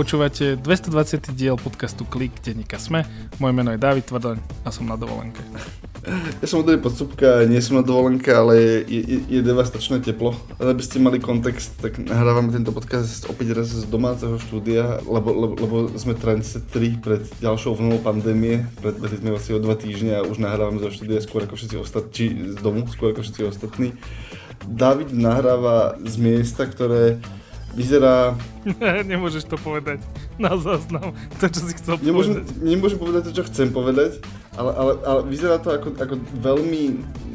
Počúvate 220. diel podcastu Klik denníka Sme. Moje meno je David Tvrdoň a som na dovolenke. Ja som od podsúbka, nie som na dovolenke, ale je, je, je devastačné teplo. Aby ste mali kontext, tak nahrávame tento podcast opäť raz z domáceho štúdia, lebo, lebo, lebo sme trendsetteri pred ďalšou vlnou pandémie. Pred sme asi o dva týždne a už nahrávame zo štúdia skôr ako všetci ostatní, z domu skôr ako všetci ostatní. David nahráva z miesta, ktoré vyzerá... Nemôžeš to povedať na záznam, to čo si chcel nemôžem, povedať. Nemôžem povedať to, čo chcem povedať, ale, ale, ale vyzerá to ako, ako veľmi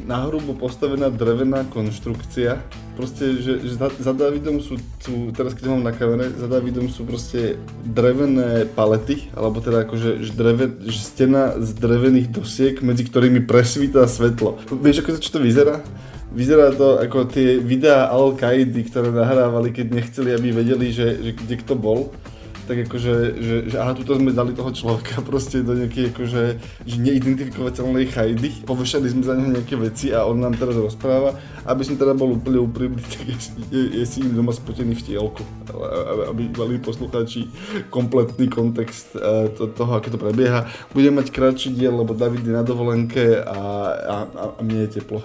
nahrubo postavená drevená konštrukcia. Proste, že, že za, za Davidom sú, sú, teraz keď mám na kamere, za Davidom sú proste drevené palety, alebo teda akože že dreve, že stena z drevených dosiek, medzi ktorými presvíta svetlo. Vieš, ako to, čo to vyzerá? Vyzerá to ako tie videá Al-Kaidy, ktoré nahrávali, keď nechceli, aby vedeli, že, že kde kto bol. Tak akože, že, že aha, tuto sme dali toho človeka proste do nejakej akože, že neidentifikovateľnej chajdy. Povešali sme za neho nejaké veci a on nám teraz rozpráva. Aby som teda bol úplne úprimný, tak je, je, si doma spotený v tielku. Aby mali poslucháči kompletný kontext e, to, toho, ako to prebieha. Budem mať krátší diel, lebo David je na dovolenke a, a, a mne je teplo.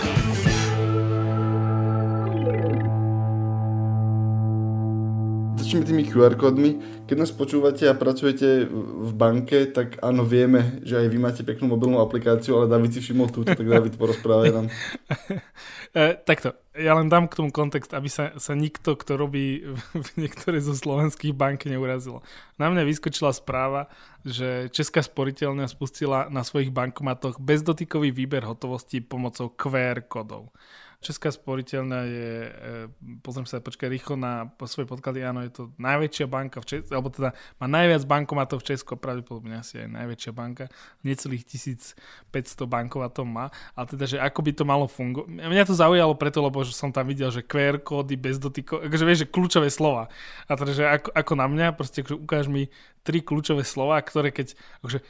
Začneme tými QR kódmi. Keď nás počúvate a pracujete v banke, tak áno, vieme, že aj vy máte peknú mobilnú aplikáciu, ale David si všimol túto, tak David porozprávaj nám. E, takto, ja len dám k tomu kontext, aby sa, sa nikto, kto robí v niektorej zo slovenských bank neurazilo. Na mňa vyskočila správa, že Česká sporiteľňa spustila na svojich bankomatoch bezdotykový výber hotovosti pomocou QR kódov. Česká sporiteľňa je, e, pozriem sa, počkaj rýchlo na svoje podklady, áno, je to najväčšia banka v Česku, alebo teda má najviac bankomatov v Česku, pravdepodobne asi aj najväčšia banka, necelých 1500 bankomatov má, ale teda, že ako by to malo fungovať. Mňa to zaujalo preto, lebo že som tam videl, že QR kódy bez dotykov, akože vieš, že kľúčové slova. A teda, že ako, ako na mňa, proste akože ukáž mi tri kľúčové slova, ktoré keď akože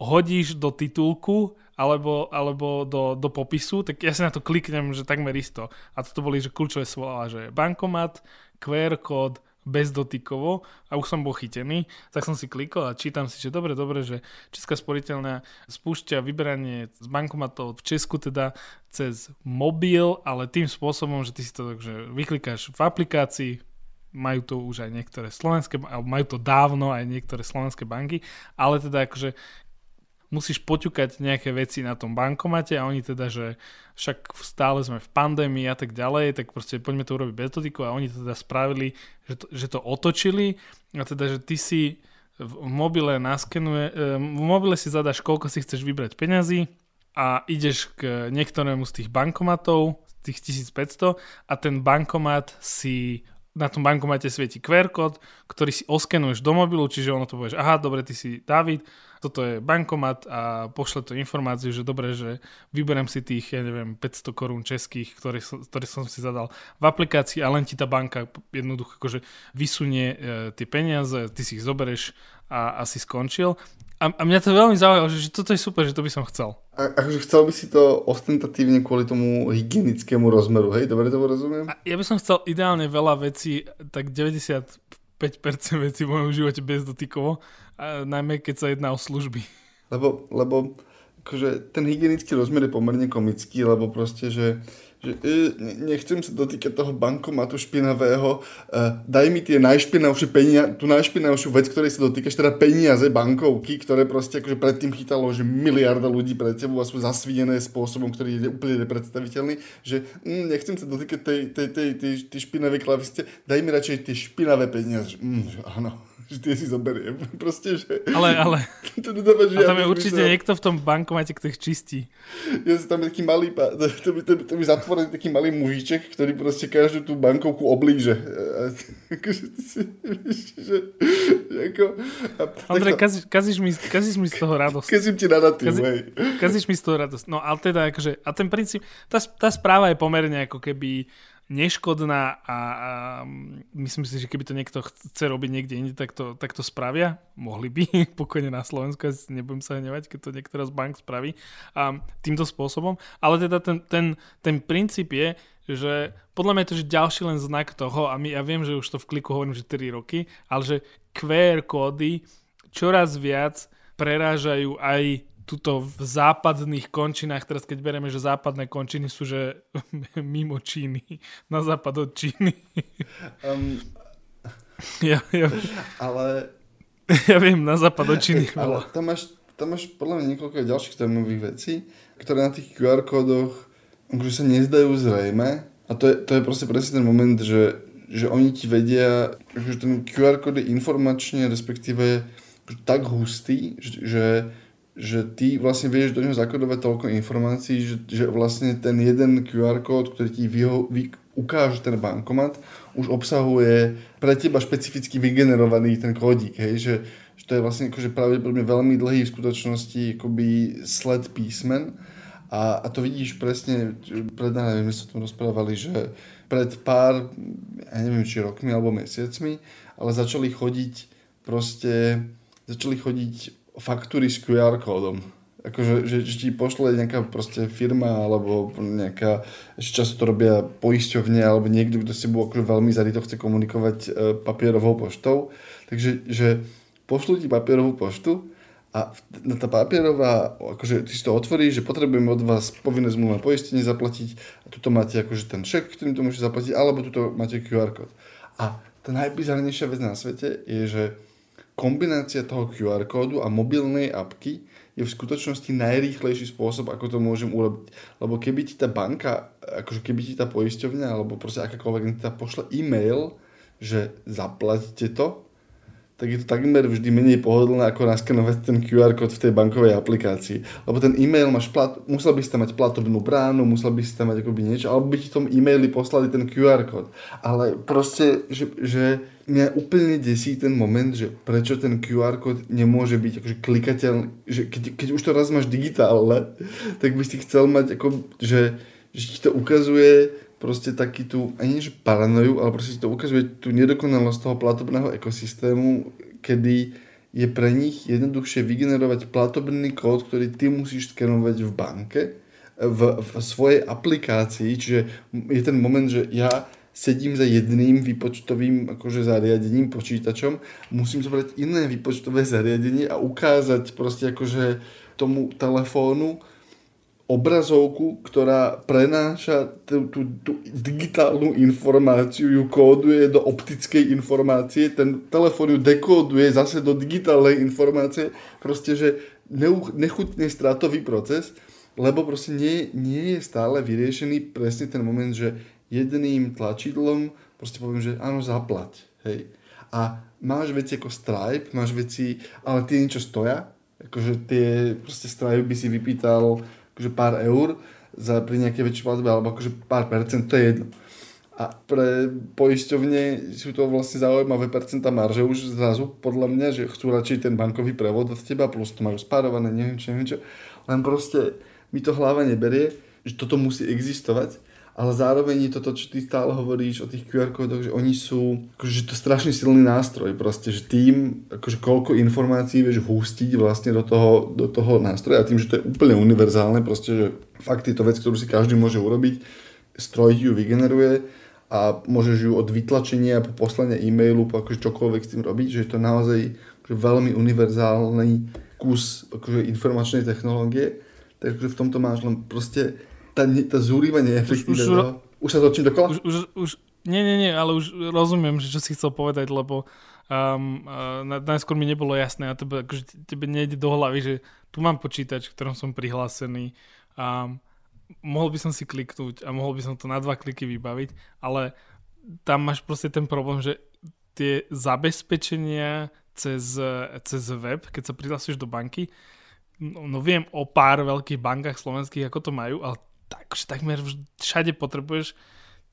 hodíš do titulku alebo, alebo do, do popisu, tak ja si na to kliknem, že takmer isto. A toto boli že kľúčové slova, že bankomat, QR kód, bezdotykovo a už som bol chytený, tak som si klikol a čítam si, že dobre, dobre, že Česká sporiteľná spúšťa vyberanie z bankomatov v Česku teda cez mobil, ale tým spôsobom, že ty si to takže vyklikáš v aplikácii, majú to už aj niektoré slovenské, majú to dávno aj niektoré slovenské banky, ale teda akože musíš poťukať nejaké veci na tom bankomate a oni teda, že však stále sme v pandémii a tak ďalej, tak proste poďme to urobiť bez dotyku a oni teda spravili, že to, že to otočili a teda, že ty si v mobile naskenuje, e, v mobile si zadaš, koľko si chceš vybrať peňazí a ideš k niektorému z tých bankomatov, tých 1500 a ten bankomat si na tom bankomate svieti QR kód, ktorý si oskenuješ do mobilu, čiže ono to povieš, aha, dobre, ty si David, toto je bankomat a pošle to informáciu, že dobre, že vyberiem si tých, ja neviem, 500 korún českých, ktoré, ktoré som si zadal v aplikácii a len ti tá banka jednoducho akože vysunie e, tie peniaze, ty si ich zoberieš a asi skončil. A, a mňa to veľmi zaujalo, že, že toto je super, že to by som chcel. A, akože chcel by si to ostentatívne kvôli tomu hygienickému rozmeru, hej? Dobre to rozumiem? A ja by som chcel ideálne veľa vecí, tak 95% vecí v mojom živote bezdotykovo, a najmä keď sa jedná o služby. Lebo, lebo akože ten hygienický rozmer je pomerne komický, lebo proste, že že nechcem sa dotýkať toho bankomatu špinavého, e, daj mi tie najšpinavšie peniaze, tú najšpinavšiu vec, ktorej sa dotýkaš, teda peniaze bankovky, ktoré proste akože predtým chytalo, že miliarda ľudí pred tebou a sú zasvinené spôsobom, ktorý je úplne nepredstaviteľný, že mm, nechcem sa dotýkať tej, tej, tej, tej, tej špinavej klaviste, daj mi radšej tie špinavé peniaze. Mm, áno že tie si zoberiem. Proste, že... Ale, ale... to nedáva a tam je určite mysel. niekto v tom bankomate, kto ich čistí. Ja tam je taký malý, to by, to, by, to by zatvorený taký malý mužiček, ktorý proste každú tú bankovku oblíže. Akože ty si, že, ako, Andrej, kazíš, kazíš, mi, kazíš mi z toho radosť. Kazím ti na tým, Kazi, Kazíš mi z toho radosť. No ale teda akože, a ten princíp, tá, tá správa je pomerne ako keby neškodná a, a myslím si, že keby to niekto chce robiť niekde inde, tak to, tak to spravia. Mohli by, pokojne na Slovensku, nebudem sa hnevať, keď to niektorá z bank spraví a, týmto spôsobom. Ale teda ten, ten, ten princíp je, že podľa mňa je to že ďalší len znak toho a my, ja viem, že už to v kliku hovorím, že 3 roky, ale že QR kódy čoraz viac prerážajú aj tuto v západných končinách, teraz keď bereme, že západné končiny sú, že mimo Číny, na západ od Číny. Um, ja, ja, ale... Ja viem, na západ od Číny. Ale tam máš, tam máš podľa mňa niekoľko ďalších zaujímavých vecí, ktoré na tých QR kódoch akože sa nezdajú zrejme. A to je, to je proste presne ten moment, že, že oni ti vedia, že ten QR kód je informačne, respektíve tak hustý, že, že ty vlastne vieš do neho zakodovať toľko informácií, že, že vlastne ten jeden QR kód, ktorý ti vyho, vy, ukáže ten bankomat, už obsahuje pre teba špecificky vygenerovaný ten kódik, hej, že, že to je vlastne akože pravdepodobne veľmi dlhý v skutočnosti akoby sled písmen. A, a to vidíš presne, pred neviem, my sa tom rozprávali, že pred pár, ja neviem, či rokmi alebo mesiacmi, ale začali chodiť proste, začali chodiť faktúry s QR kódom. Akože, že, že ti pošle nejaká proste firma alebo nejaká, ešte často to robia poisťovne alebo niekto, kto s tebou akože veľmi zarito chce komunikovať e, papierovou poštou. Takže že pošlu ti papierovú poštu a tá papierová, akože ty si to otvoríš, že potrebujeme od vás povinné zmluvné poistenie zaplatiť a tuto máte akože ten šek, ktorým to môžete zaplatiť, alebo tuto máte QR kód. A tá najbizarnejšia vec na svete je, že kombinácia toho QR kódu a mobilnej apky je v skutočnosti najrýchlejší spôsob, ako to môžem urobiť. Lebo keby ti tá banka, akože keby ti tá poisťovňa, alebo proste akákoľvek entita pošle e-mail, že zaplatíte to, tak je to takmer vždy menej pohodlné, ako naskanovať ten QR kód v tej bankovej aplikácii. Lebo ten e-mail máš plat, musel by si tam mať platobnú bránu, musel by si tam mať akoby niečo, alebo by ti v tom e-maili poslali ten QR kód. Ale proste, že, že mňa úplne desí ten moment, že prečo ten QR kód nemôže byť akože klikateľný, že keď, keď už to raz máš digitálne, tak by si chcel mať ako, že, že ti to ukazuje proste taký tu, ani že paranoju, ale proste to ukazuje tú nedokonalosť toho platobného ekosystému, kedy je pre nich jednoduchšie vygenerovať platobný kód, ktorý ty musíš skenovať v banke, v, v svojej aplikácii, čiže je ten moment, že ja sedím za jedným výpočtovým akože zariadením, počítačom, musím zobrať iné výpočtové zariadenie a ukázať proste akože tomu telefónu, obrazovku, ktorá prenáša tú, tú, tú digitálnu informáciu, ju kóduje do optickej informácie, ten telefón ju dekóduje zase do digitálnej informácie, proste, že nechutný stratový proces, lebo proste nie, nie je stále vyriešený presne ten moment, že jedným tlačidlom proste poviem, že áno, zaplať, hej. A máš veci ako Stripe, máš veci, ale tie niečo stoja, akože tie proste Stripe by si vypýtal akože pár eur za, pri nejakej väčšej platbe, alebo akože pár percent, to je jedno. A pre poisťovne sú to vlastne zaujímavé percentá marže už zrazu, podľa mňa, že chcú radšej ten bankový prevod od teba, plus to majú spárované, neviem čo, neviem čo. Len proste mi to hlava neberie, že toto musí existovať ale zároveň je to to, čo ty stále hovoríš o tých QR kódoch, že oni sú, akože, že to strašne silný nástroj, proste, že tým, akože koľko informácií vieš vhustiť vlastne do toho, do toho nástroja a tým, že to je úplne univerzálne, proste, že fakt je to vec, ktorú si každý môže urobiť, stroj ju vygeneruje a môžeš ju od vytlačenia po poslania e-mailu, po akože čokoľvek s tým robiť, že je to naozaj akože veľmi univerzálny kus akože informačnej technológie, takže v tomto máš len proste tá, tá zúriva neefektívne. Už, už, no. už sa točím dokola? Už, už, už, nie, nie, nie, ale už rozumiem, že čo si chcel povedať, lebo um, uh, najskôr mi nebolo jasné a tebe, akože tebe nejde do hlavy, že tu mám počítač, v ktorom som prihlásený a um, mohol by som si kliknúť a mohol by som to na dva kliky vybaviť, ale tam máš proste ten problém, že tie zabezpečenia cez, cez web, keď sa prihlasuješ do banky, no, no viem o pár veľkých bankách slovenských, ako to majú, ale takže takmer všade potrebuješ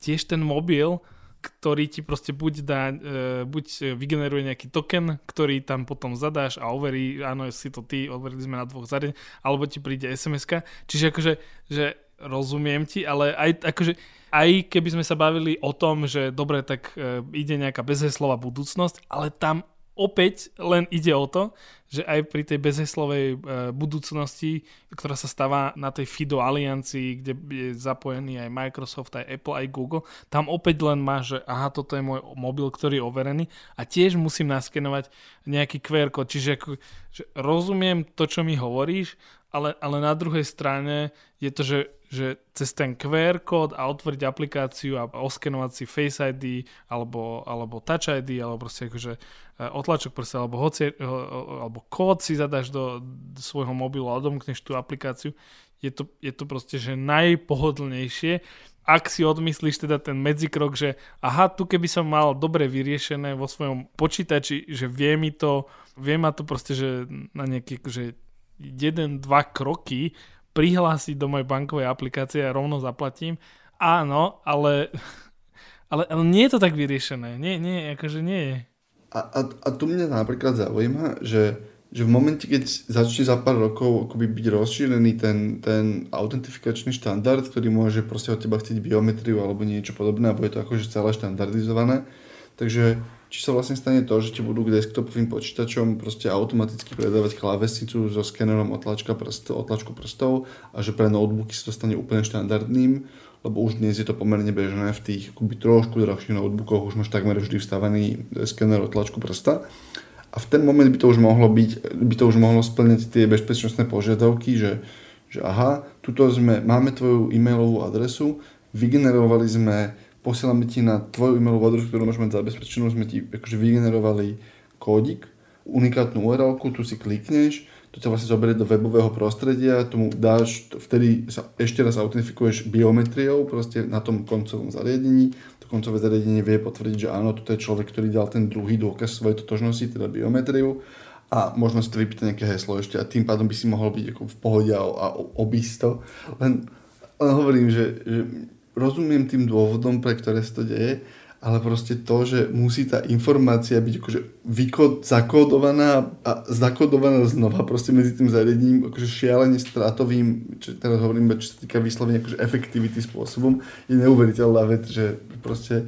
tiež ten mobil, ktorý ti proste buď, dá, e, buď vygeneruje nejaký token, ktorý tam potom zadáš a overí, áno, si to ty, overili sme na dvoch zariadení, alebo ti príde sms. Čiže akože, že rozumiem ti, ale aj akože aj keby sme sa bavili o tom, že dobre, tak e, ide nejaká bezheslová budúcnosť, ale tam opäť len ide o to, že aj pri tej bezheslovej e, budúcnosti, ktorá sa stáva na tej FIDO aliancii, kde je zapojený aj Microsoft, aj Apple, aj Google, tam opäť len má, že aha, toto je môj mobil, ktorý je overený a tiež musím naskenovať nejaký QR kód. Čiže ako, že rozumiem to, čo mi hovoríš, ale, ale na druhej strane je to, že, že cez ten QR kód a otvoriť aplikáciu a oskenovať si Face ID alebo, alebo Touch ID alebo proste akože e, otlačok prsta alebo, hoci, alebo kód si zadáš do, do svojho mobilu a odomkneš tú aplikáciu, je to, je to proste, že najpohodlnejšie. Ak si odmyslíš teda ten medzikrok, že aha, tu keby som mal dobre vyriešené vo svojom počítači, že vie mi to, vie ma to proste, že na nejaký, že jeden, dva kroky prihlásiť do mojej bankovej aplikácie a rovno zaplatím. Áno, ale, ale, ale nie je to tak vyriešené. Nie, nie, akože nie je. A, a, a tu mňa napríklad zaujíma, že, že v momente, keď začne za pár rokov akoby byť rozšírený ten, ten autentifikačný štandard, ktorý môže proste od teba chcieť biometriu alebo niečo podobné a bude to akože celé štandardizované, takže či sa vlastne stane to, že ti budú k desktopovým počítačom proste automaticky predávať klávesnicu so skenerom otlačka prstov, otlačku prstov a že pre notebooky sa to stane úplne štandardným, lebo už dnes je to pomerne bežné v tých akoby trošku drahších notebookoch, už máš takmer vždy vstavený skener otlačku prsta. A v ten moment by to už mohlo byť, by to už mohlo splňať tie bezpečnostné požiadavky, že, že aha, tuto sme, máme tvoju e-mailovú adresu, vygenerovali sme posielame ti na tvoju e-mailovú adresu, ktorú máš mať zabezpečenú, sme ti akože vygenerovali kódik, unikátnu url tu si klikneš, to ťa vlastne zoberie do webového prostredia, tomu dáš, vtedy sa ešte raz autentifikuješ biometriou proste na tom koncovom zariadení, to koncové zariadenie vie potvrdiť, že áno, toto je človek, ktorý dal ten druhý dôkaz svojej totožnosti, teda biometriu. A možno si to vypýta nejaké heslo ešte a tým pádom by si mohol byť ako v pohode a, a obísť to. Len, len hovorím, že, že rozumiem tým dôvodom, pre ktoré sa to deje, ale proste to, že musí tá informácia byť akože vykod, zakódovaná a zakódovaná znova proste medzi tým zariadením akože šialene stratovým, čo teraz hovorím, čo sa týka vyslovene akože efektivity spôsobom, je neuveriteľná vec, že proste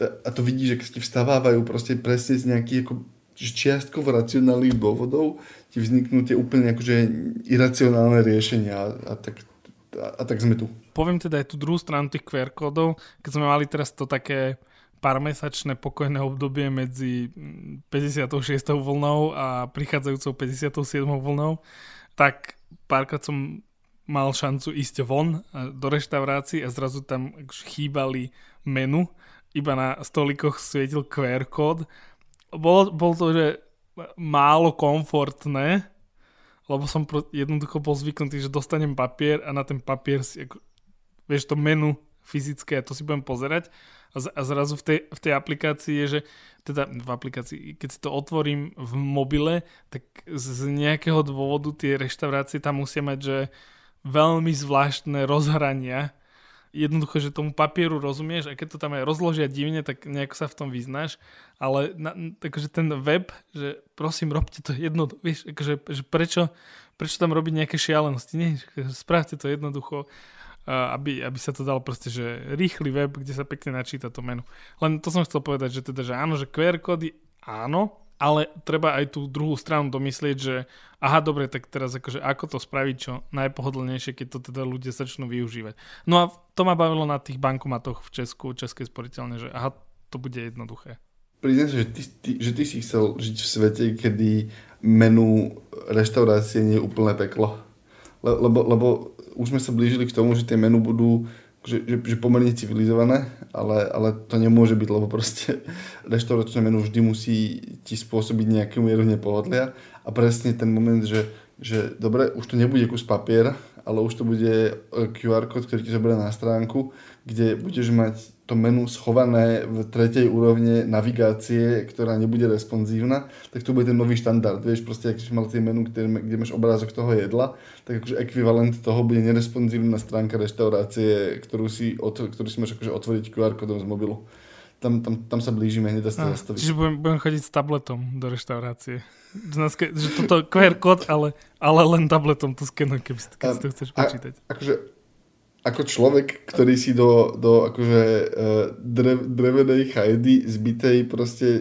a to vidíš, že keď ti vstávajú proste presne z nejakých ako čiastkovo racionálnych dôvodov ti vzniknú tie úplne akože iracionálne riešenia a tak a, a tak sme tu. Poviem teda aj tú druhú stranu tých QR kódov, keď sme mali teraz to také pármesačné pokojné obdobie medzi 56. Mm, vlnou a prichádzajúcou 57. vlnou, tak párkrát som mal šancu ísť von do reštaurácií a zrazu tam chýbali menu, iba na stolikoch svietil QR kód. Bolo, bol to, že málo komfortné, lebo som pro, jednoducho bol zvyknutý, že dostanem papier a na ten papier si, ako, vieš, to menu fyzické to si budem pozerať. A, z, a zrazu v tej, v tej aplikácii je, že teda v aplikácii, keď si to otvorím v mobile, tak z nejakého dôvodu tie reštaurácie tam musia mať, že veľmi zvláštne rozhrania jednoducho, že tomu papieru rozumieš a keď to tam aj rozložia divne, tak nejako sa v tom vyznáš, ale na, takže ten web, že prosím, robte to jedno, vieš, akože, že prečo, prečo tam robiť nejaké šialenosti, nie, spravte to jednoducho, aby, aby sa to dalo proste, že rýchly web, kde sa pekne načíta to menu. Len to som chcel povedať, že teda, že áno, že QR kódy áno, ale treba aj tú druhú stranu domyslieť, že aha, dobre, tak teraz akože ako to spraviť čo najpohodlnejšie, keď to teda ľudia začnú využívať. No a to ma bavilo na tých bankomatoch v Česku, Českej sporiteľne, že aha, to bude jednoduché. Priznám že ty, ty, že ty si chcel žiť v svete, kedy menu reštaurácie nie je úplné peklo. Le, lebo, lebo už sme sa blížili k tomu, že tie menu budú že, že, že pomerne civilizované, ale, ale to nemôže byť, lebo proste reštauračné menu vždy musí ti spôsobiť nejakú mieru nepohodlia a presne ten moment, že, že dobre, už to nebude kus papier, ale už to bude e, QR kód, ktorý ti zoberie na stránku, kde budeš mať to menu schované v tretej úrovne navigácie, ktorá nebude responsívna, tak to bude ten nový štandard. Vieš, proste, ak si mal tie menu, kde, kde máš obrázok toho jedla, tak akože ekvivalent toho bude neresponsívna stránka reštaurácie, ktorú si, ktorú si môžeš akože otvoriť QR kódom z mobilu. Tam, tam, tam sa blížime, nedá sa zastaviť. Čiže budem, budem chodiť s tabletom do reštaurácie. Že, že toto QR kód, ale, ale len tabletom to skenuj, keby si, keď si to chceš počítať. A, akože ako človek, ktorý si do, do akože uh, drev, drevenej chajdy zbitej proste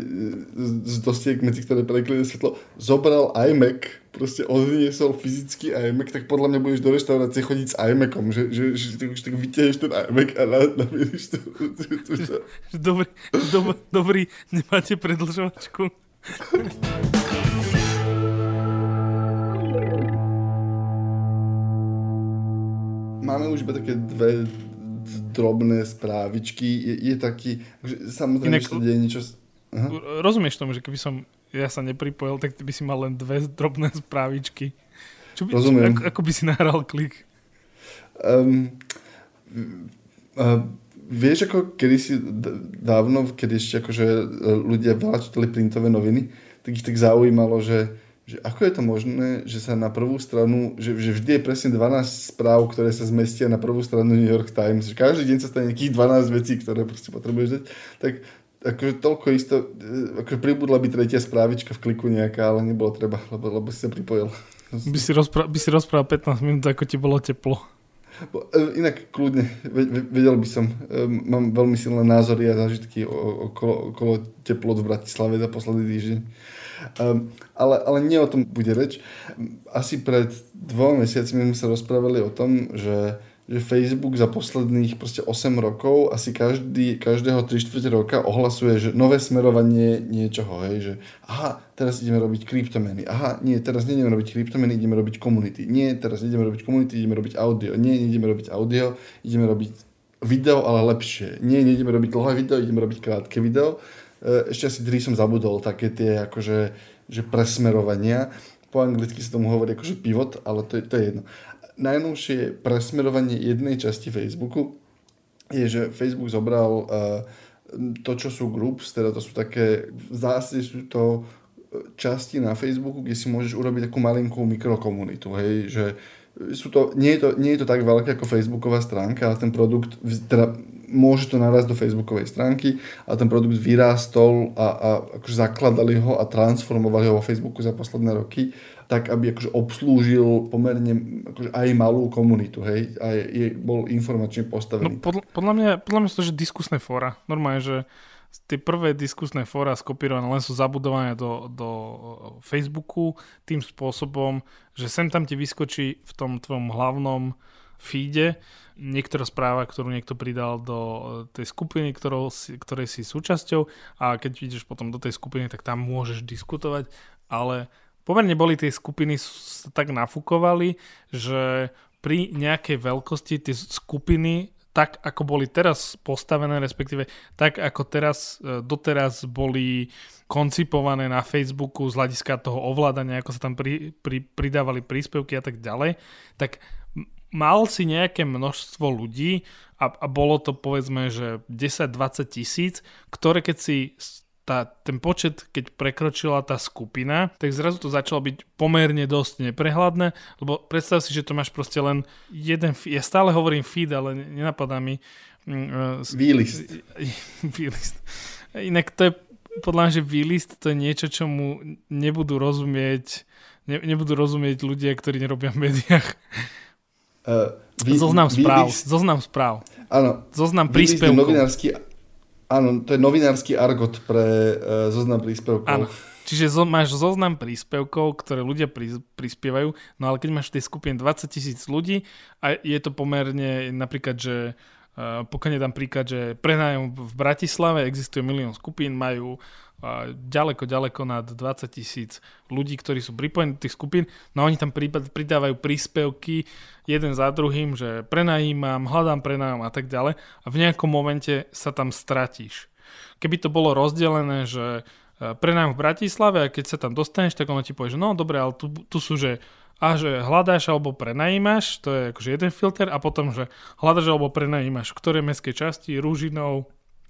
z dostiek, medzi ktoré prekliene svetlo, zobral iMac, proste odniesol fyzický iMac, tak podľa mňa budeš do reštaurácie chodiť s iMacom, že, že, že, že už tak vytiahneš ten iMac a namieríš to. Dobrý, dobrý, dobrý, nemáte predlžovačku. máme už iba také dve drobné správičky. Je, je taký, že samozrejme, Inak, že sa deje niečo... Aha. Rozumieš tomu, že keby som ja sa nepripojil, tak ty by si mal len dve drobné správičky. Čo by, Rozumiem. Čo, ako, ako by si nahral klik? Um, uh, vieš, ako kedysi dávno, kedy ešte akože ľudia veľa čítali printové noviny, tak ich tak zaujímalo, že že ako je to možné, že sa na prvú stranu, že, že vždy je presne 12 správ, ktoré sa zmestia na prvú stranu New York Times, že každý deň sa stane nejakých 12 vecí, ktoré proste potrebuješ dať, tak akože toľko isto, e, akože pribudla by tretia správička v kliku nejaká, ale nebolo treba, lebo, lebo si sa pripojil. By si, rozpra- by si rozprával 15 minút, ako ti bolo teplo. Bo, e, inak kľudne, vedel by som, e, mám veľmi silné názory a zážitky okolo, okolo teplot v Bratislave za posledný týždeň. Um, ale, ale nie o tom bude reč. Asi pred dvoma mesiacmi sme sa rozprávali o tom, že že Facebook za posledných proste 8 rokov asi každý, každého 3 4 roka ohlasuje, že nové smerovanie niečoho, hej, že aha, teraz ideme robiť kryptomeny, aha, nie, teraz nejdeme robiť kryptomeny, ideme robiť komunity, nie, teraz ideme robiť komunity, ideme robiť audio, nie, nejdeme robiť audio, ideme robiť video, ale lepšie, nie, nejdeme robiť dlhé video, ideme robiť krátke video ešte asi tri som zabudol, také tie akože že presmerovania. Po anglicky sa tomu hovorí akože pivot, ale to je, to je jedno. Najnovšie presmerovanie jednej časti Facebooku je, že Facebook zobral uh, to, čo sú groups, teda to sú také, v zásade sú to časti na Facebooku, kde si môžeš urobiť takú malinkú mikrokomunitu, hej, že sú to, nie, je to, nie je to tak veľké ako Facebooková stránka, ale ten produkt, teda môže to narazť do facebookovej stránky a ten produkt vyrástol a, a akože zakladali ho a transformovali ho vo Facebooku za posledné roky tak, aby akože obslúžil pomerne akože aj malú komunitu, hej, a je, je, bol informačne postavený. No, podľa, podľa, mňa, podľa mňa sú to, že diskusné fóra. Normálne, že tie prvé diskusné fóra skopírované len sú zabudované do, do Facebooku tým spôsobom, že sem tam ti vyskočí v tom tvojom hlavnom feede niektorá správa, ktorú niekto pridal do eh, tej skupiny, ktorou ktorej si súčasťou. A keď ideš potom do tej skupiny, tak tam môžeš diskutovať, ale pomerne boli tie skupiny sa tak nafúkovali, že pri nejakej veľkosti tie skupiny tak, ako boli teraz postavené, respektíve tak, ako teraz, eh, doteraz boli koncipované na Facebooku z hľadiska toho ovládania, ako sa tam pri, pri, pridávali príspevky a tak ďalej, tak mal si nejaké množstvo ľudí a, a bolo to povedzme, že 10-20 tisíc, ktoré keď si tá, ten počet, keď prekročila tá skupina, tak zrazu to začalo byť pomerne dosť neprehľadné, lebo predstav si, že to máš proste len jeden, ja stále hovorím feed, ale nenapadá mi... Uh, výlist. výlist. Inak to je podľa mňa, že výlist to je niečo, čo mu nebudú rozumieť ne, nebudú rozumieť ľudia, ktorí nerobia v médiách. Uh, vy, zoznam správ. Vy, zoznam správ. Áno. Zoznam príspevkov. Novinársky, áno, to je novinársky argot pre uh, zoznam príspevkov. Áno. Čiže zo, máš zoznam príspevkov, ktoré ľudia pri, prispievajú, no ale keď máš v tej skupine 20 tisíc ľudí a je to pomerne napríklad, že uh, pokiaľ tam príklad, že prenájom v Bratislave existuje milión skupín, majú ďaleko, ďaleko nad 20 tisíc ľudí, ktorí sú pripojení do tých skupín, no oni tam pridávajú príspevky jeden za druhým, že prenajímam, hľadám prenájom a tak ďalej a v nejakom momente sa tam stratíš. Keby to bolo rozdelené, že e, prenájom v Bratislave a keď sa tam dostaneš, tak ono ti povie, že no dobre, ale tu, tu sú, že a že hľadáš alebo prenajímaš, to je akože jeden filter a potom, že hľadáš alebo prenajímaš v ktorej mestskej časti, Rúžinov,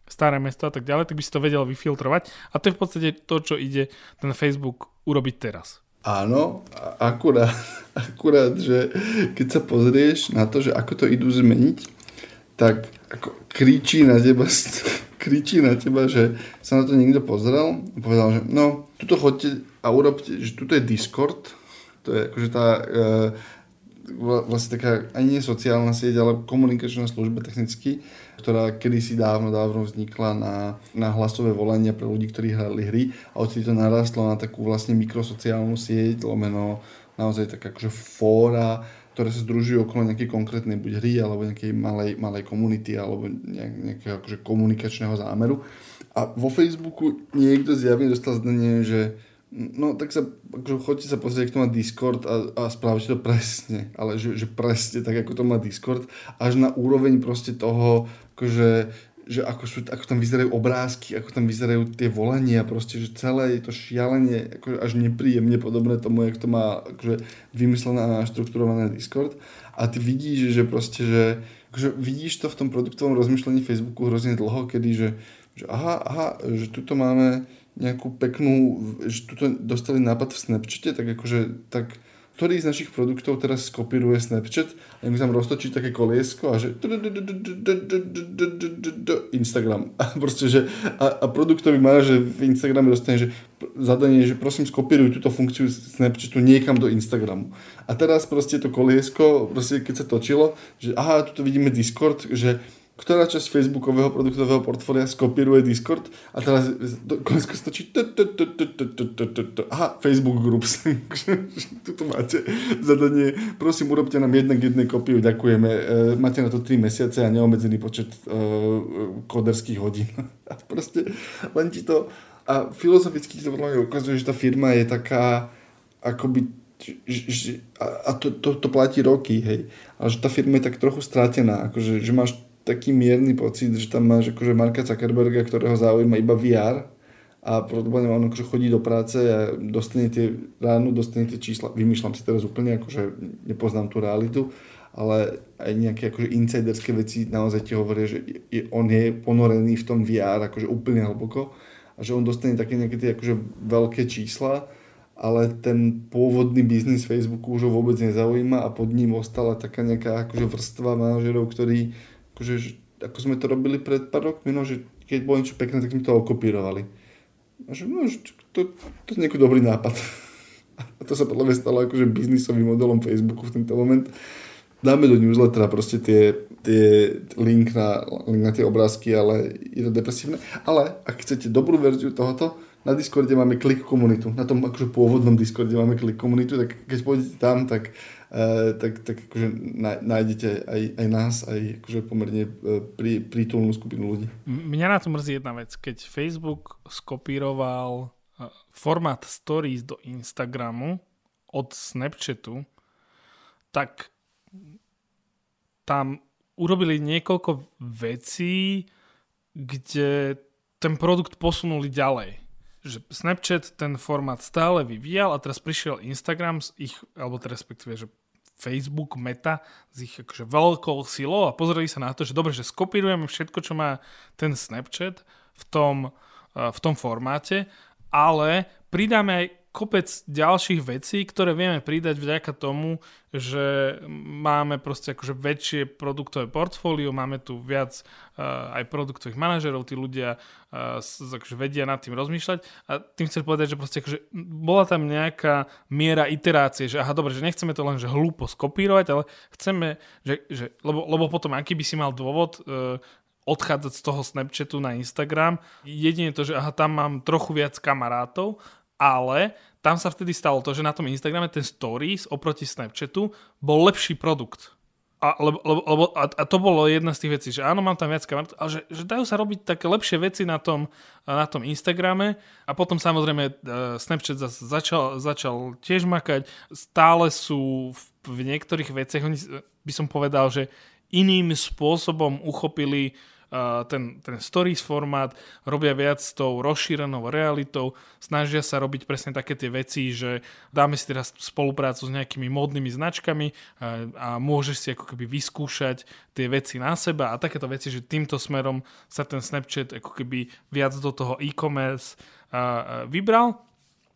staré mesto a tak ďalej, tak by si to vedel vyfiltrovať. A to je v podstate to, čo ide ten Facebook urobiť teraz. Áno, akurát, akurát, že keď sa pozrieš na to, že ako to idú zmeniť, tak ako kričí na teba, kričí na teba, že sa na to niekto pozrel a povedal, že no, tuto chodte a urobte, že tuto je Discord, to je akože tá, e, vlastne taká ani nie sociálna sieť, ale komunikačná služba technicky, ktorá kedysi dávno, dávno vznikla na, na hlasové volania pre ľudí, ktorí hrali hry a odtedy to narastlo na takú vlastne mikrosociálnu sieť, lomeno naozaj tak akože fóra, ktoré sa združujú okolo nejakej konkrétnej buď hry alebo nejakej malej, malej komunity alebo nejak, nejakého akože komunikačného zámeru. A vo Facebooku niekto zjavne dostal zdanie, že No tak sa, akože chodte sa pozrieť, ako to má Discord a, a správte to presne, ale že, že presne tak, ako to má Discord, až na úroveň proste toho, akože, že ako, sú, ako tam vyzerajú obrázky, ako tam vyzerajú tie volania, proste, že celé je to šialenie, akože až nepríjemne podobné tomu, jak to má akože vymyslené a naštrukturované Discord. A ty vidíš, že proste, že akože vidíš to v tom produktovom rozmýšľaní Facebooku hrozne dlho, kedy, že, že aha, aha, že tuto máme nejakú peknú, že tu dostali nápad v Snapchate, tak akože, tak ktorý z našich produktov teraz skopíruje Snapchat a im tam roztočí také koliesko a že Instagram. A proste, že a, a produktový manažer v Instagrame dostane, že zadanie, že prosím skopíruj túto funkciu Snapchatu niekam do Instagramu. A teraz proste to koliesko, proste keď sa točilo, že aha, tu vidíme Discord, že ktorá časť Facebookového produktového portfólia skopíruje Discord a teraz konečko stočí aha, Facebook Groups. tu máte zadanie, prosím urobte nám jednak jednej kopiu, ďakujeme. Máte na to 3 mesiace a neobmedzený počet koderských hodín. a proste len ti to a filozoficky to podľa ukazuje, že tá firma je taká akoby a to, to, to platí roky, hej. Ale že tá firma je tak trochu stratená, akože, že máš taký mierny pocit, že tam máš akože Marka Zuckerberga, ktorého zaujíma iba VR a pravdepodobne on akože chodí do práce a dostane tie ráno, dostane tie čísla, vymýšľam si teraz úplne, akože nepoznám tú realitu, ale aj nejaké akože insiderské veci naozaj ti hovoria, že je, on je ponorený v tom VR akože úplne hlboko a že on dostane také nejaké tie akože veľké čísla, ale ten pôvodný biznis Facebooku už ho vôbec nezaujíma a pod ním ostala taká nejaká akože vrstva manažerov, ktorí akože, ako sme to robili pred pár rokmi, no, že keď bolo niečo pekné, tak sme to okopírovali. A že, no, že to, to je nejaký dobrý nápad. A to sa podľa mňa stalo akože biznisovým modelom Facebooku v tento moment. Dáme do newslettera proste tie, tie link, na, link na tie obrázky, ale je to depresívne. Ale ak chcete dobrú verziu tohoto, na Discorde máme klik komunitu. Na tom akože pôvodnom Discorde máme klik komunitu, tak keď pôjdete tam, tak tak, tak akože nájdete aj, aj nás, aj akože pomerne eh, prí, prítulnú skupinu ľudí. Mňa na to mrzí jedna vec. Keď Facebook skopíroval eh, formát stories do Instagramu od Snapchatu, tak tam urobili niekoľko vecí, kde ten produkt posunuli ďalej že Snapchat ten formát stále vyvíjal a teraz prišiel Instagram z ich, alebo teda respektíve, že Facebook, Meta s ich akože veľkou silou a pozreli sa na to, že dobre, že skopírujeme všetko, čo má ten Snapchat v tom, v tom formáte, ale pridáme aj kopec ďalších vecí, ktoré vieme pridať vďaka tomu, že máme proste akože väčšie produktové portfólio, máme tu viac uh, aj produktových manažerov, tí ľudia uh, akože vedia nad tým rozmýšľať a tým chcem povedať, že proste akože bola tam nejaká miera iterácie, že aha, dobre, že nechceme to len že hlúpo skopírovať, ale chceme, že, že lebo, lebo potom aký by si mal dôvod uh, odchádzať z toho Snapchatu na Instagram. Jedine to, že aha, tam mám trochu viac kamarátov ale tam sa vtedy stalo to, že na tom Instagrame ten Stories oproti Snapchatu bol lepší produkt. A, lebo, lebo, a, a to bolo jedna z tých vecí, že áno, mám tam viac kamarát, ale že, že dajú sa robiť také lepšie veci na tom, na tom Instagrame a potom samozrejme uh, Snapchat začal, začal tiež makať. Stále sú v, v niektorých veciach, by som povedal, že iným spôsobom uchopili ten, ten stories formát, robia viac s tou rozšírenou realitou, snažia sa robiť presne také tie veci, že dáme si teraz spoluprácu s nejakými módnymi značkami a, môžeš si ako keby vyskúšať tie veci na seba a takéto veci, že týmto smerom sa ten Snapchat ako keby viac do toho e-commerce vybral.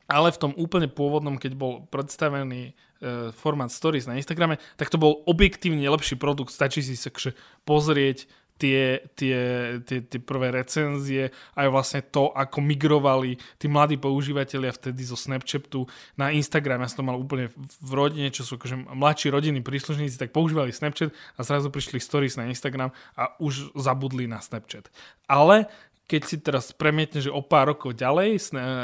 Ale v tom úplne pôvodnom, keď bol predstavený e, formát stories na Instagrame, tak to bol objektívne lepší produkt. Stačí si sa pozrieť tie, tie, tie, tie prvé recenzie, aj vlastne to, ako migrovali tí mladí používateľia vtedy zo Snapchatu na Instagram. Ja som to mal úplne v rodine, čo sú akože mladší rodiny príslušníci, tak používali Snapchat a zrazu prišli stories na Instagram a už zabudli na Snapchat. Ale keď si teraz premietne, že o pár rokov ďalej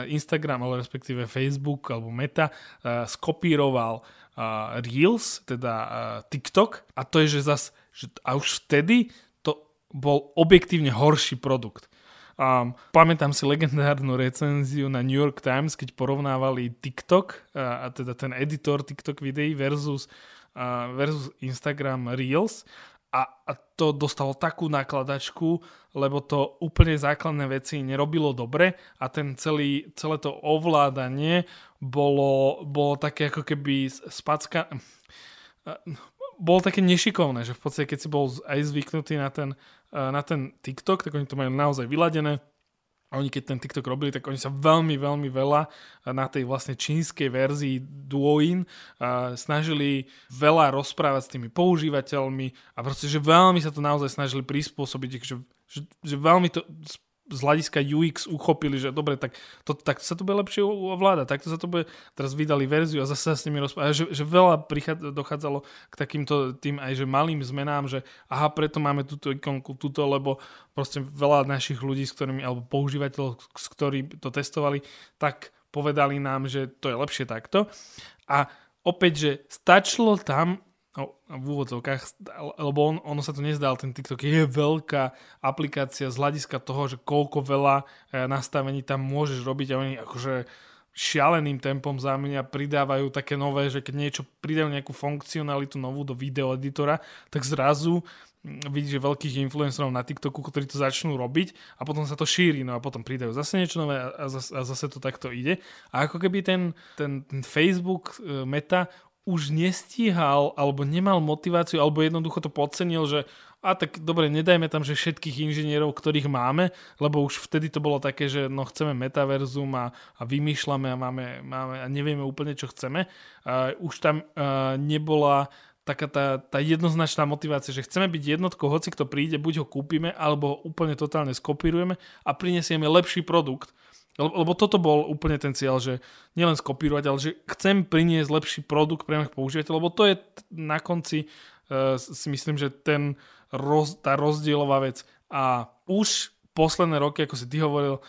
Instagram, ale respektíve Facebook alebo Meta uh, skopíroval uh, Reels, teda uh, TikTok a to je, že zas, že, a už vtedy bol objektívne horší produkt. Um, pamätám si legendárnu recenziu na New York Times, keď porovnávali TikTok, a, a teda ten editor TikTok videí versus, uh, versus Instagram Reels a, a to dostalo takú nakladačku, lebo to úplne základné veci nerobilo dobre a ten celý, celé to ovládanie bolo, bolo také ako keby spacka bolo také nešikovné, že v podstate keď si bol aj zvyknutý na ten, eh, na ten TikTok, tak oni to majú naozaj vyladené. A oni keď ten TikTok robili, tak oni sa veľmi, veľmi veľa eh, na tej vlastne čínskej verzii Duoin uh, snažili veľa rozprávať s tými používateľmi a proste, že veľmi sa to naozaj snažili prispôsobiť, že, že, že veľmi to z hľadiska UX uchopili, že dobre, tak, to, tak sa to bude lepšie ovládať, takto sa to bude, teraz vydali verziu a zase sa s nimi rozprávať, že, že veľa prichádza, dochádzalo k takýmto tým aj že malým zmenám, že aha, preto máme túto ikonku, túto, lebo proste veľa našich ľudí, s ktorými, alebo používateľov, s ktorými to testovali, tak povedali nám, že to je lepšie takto. A opäť, že stačilo tam v úvodzovkách, lebo on, ono sa to nezdal, ten TikTok je veľká aplikácia z hľadiska toho, že koľko veľa e, nastavení tam môžeš robiť a oni akože šialeným tempom za mňa pridávajú také nové, že keď niečo pridajú nejakú funkcionalitu novú do videoeditora, tak zrazu vidíš, že veľkých influencerov na TikToku, ktorí to začnú robiť a potom sa to šíri, no a potom pridajú zase niečo nové a zase, a zase to takto ide. A ako keby ten, ten, ten Facebook e, Meta už nestíhal alebo nemal motiváciu alebo jednoducho to podcenil, že a tak dobre, nedajme tam, že všetkých inžinierov, ktorých máme, lebo už vtedy to bolo také, že no chceme metaverzum a, a vymýšľame a máme, máme a nevieme úplne, čo chceme. Uh, už tam uh, nebola taká tá, tá jednoznačná motivácia, že chceme byť jednotkou, hoci kto príde, buď ho kúpime, alebo ho úplne totálne skopírujeme a prinesieme lepší produkt. Lebo, lebo toto bol úplne ten cieľ, že nielen skopírovať, ale že chcem priniesť lepší produkt pre mojich používateľov, lebo to je na konci uh, si myslím, že ten roz, tá rozdielová vec. A už posledné roky, ako si ty hovoril,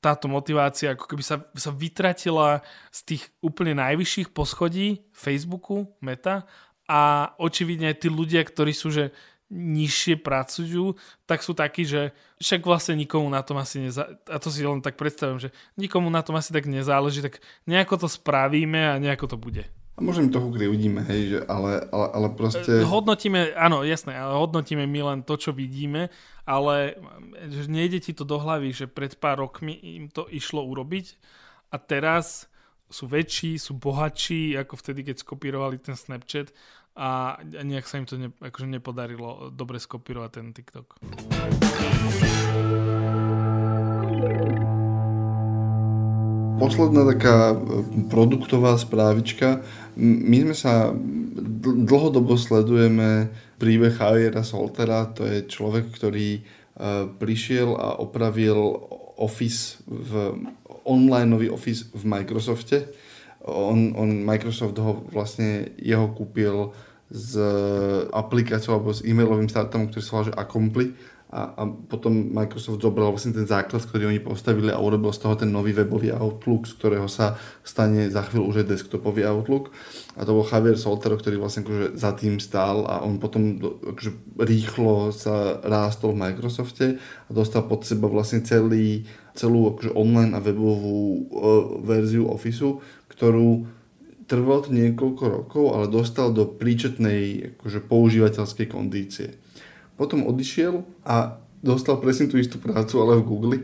táto motivácia ako keby sa, sa vytratila z tých úplne najvyšších poschodí Facebooku, Meta a očividne aj tí ľudia, ktorí sú, že nižšie pracujú, tak sú takí, že však vlastne nikomu na tom asi nezáleží, a to si len tak predstavím, že nikomu na tom asi tak nezáleží, tak nejako to spravíme a nejako to bude. A môžem toho, kde uvidíme, hej, že ale, ale, ale proste... E, hodnotíme, áno, jasné, ale hodnotíme my len to, čo vidíme, ale že nejde ti to do hlavy, že pred pár rokmi im to išlo urobiť a teraz sú väčší, sú bohatší, ako vtedy, keď skopírovali ten Snapchat a nejak sa im to ne, akože nepodarilo dobre skopírovať ten TikTok. Posledná taká e, produktová správička. My sme sa dlhodobo sledujeme príbeh Javiera Soltera, to je človek, ktorý e, prišiel a opravil Office v online Office v Microsofte on, on Microsoft ho vlastne jeho kúpil s aplikáciou alebo s e-mailovým startom, ktorý sa volá že Accompli a, a potom Microsoft zobral vlastne ten základ, ktorý oni postavili a urobil z toho ten nový webový Outlook, z ktorého sa stane za chvíľu už aj desktopový Outlook. A to bol Javier Soltero, ktorý vlastne akože za tým stál a on potom akože rýchlo sa rástol v Microsofte a dostal pod seba vlastne celý, celú akože online a webovú uh, verziu Officeu, ktorú trvalo to niekoľko rokov, ale dostal do príčetnej akože, používateľskej kondície. Potom odišiel a dostal presne tú istú prácu, ale v Google,